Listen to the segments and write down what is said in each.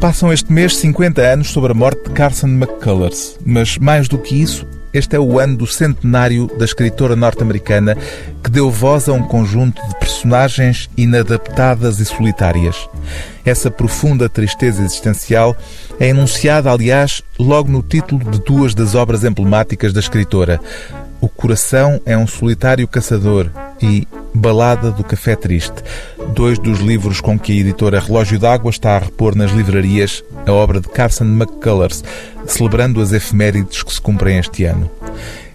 Passam este mês 50 anos sobre a morte de Carson McCullers, mas mais do que isso, este é o ano do centenário da escritora norte-americana que deu voz a um conjunto de personagens inadaptadas e solitárias. Essa profunda tristeza existencial é enunciada, aliás, logo no título de duas das obras emblemáticas da escritora. O Coração é um solitário caçador e Balada do Café Triste, dois dos livros com que a editora Relógio d'Água está a repor nas livrarias a obra de Carson McCullers, celebrando as efemérides que se cumprem este ano.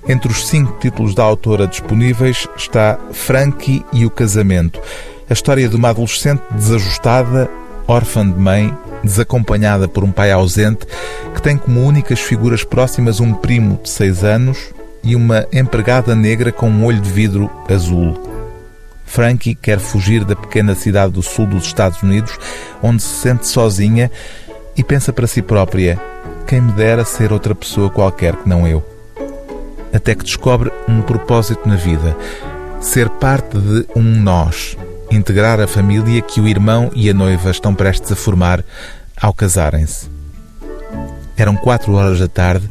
Entre os cinco títulos da autora disponíveis está Frankie e o Casamento, a história de uma adolescente desajustada, órfã de mãe, desacompanhada por um pai ausente, que tem como únicas figuras próximas um primo de seis anos e uma empregada negra com um olho de vidro azul. Frankie quer fugir da pequena cidade do sul dos Estados Unidos, onde se sente sozinha e pensa para si própria: quem me dera ser outra pessoa qualquer que não eu. Até que descobre um propósito na vida: ser parte de um nós, integrar a família que o irmão e a noiva estão prestes a formar ao casarem-se. Eram quatro horas da tarde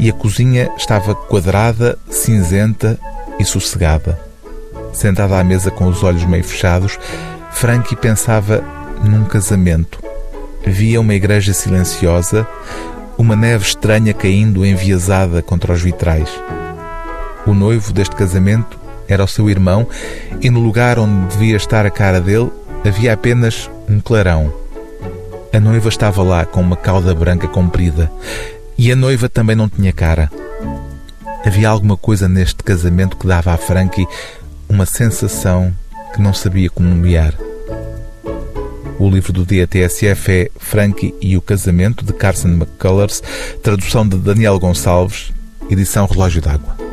e a cozinha estava quadrada, cinzenta e sossegada. Sentada à mesa com os olhos meio fechados, Frankie pensava num casamento. Via uma igreja silenciosa, uma neve estranha caindo enviesada contra os vitrais. O noivo deste casamento era o seu irmão e no lugar onde devia estar a cara dele havia apenas um clarão. A noiva estava lá com uma cauda branca comprida e a noiva também não tinha cara. Havia alguma coisa neste casamento que dava a Frankie uma sensação que não sabia como nomear. O livro do dia TSF é Frankie e o Casamento, de Carson McCullers, tradução de Daniel Gonçalves, edição Relógio d'Água.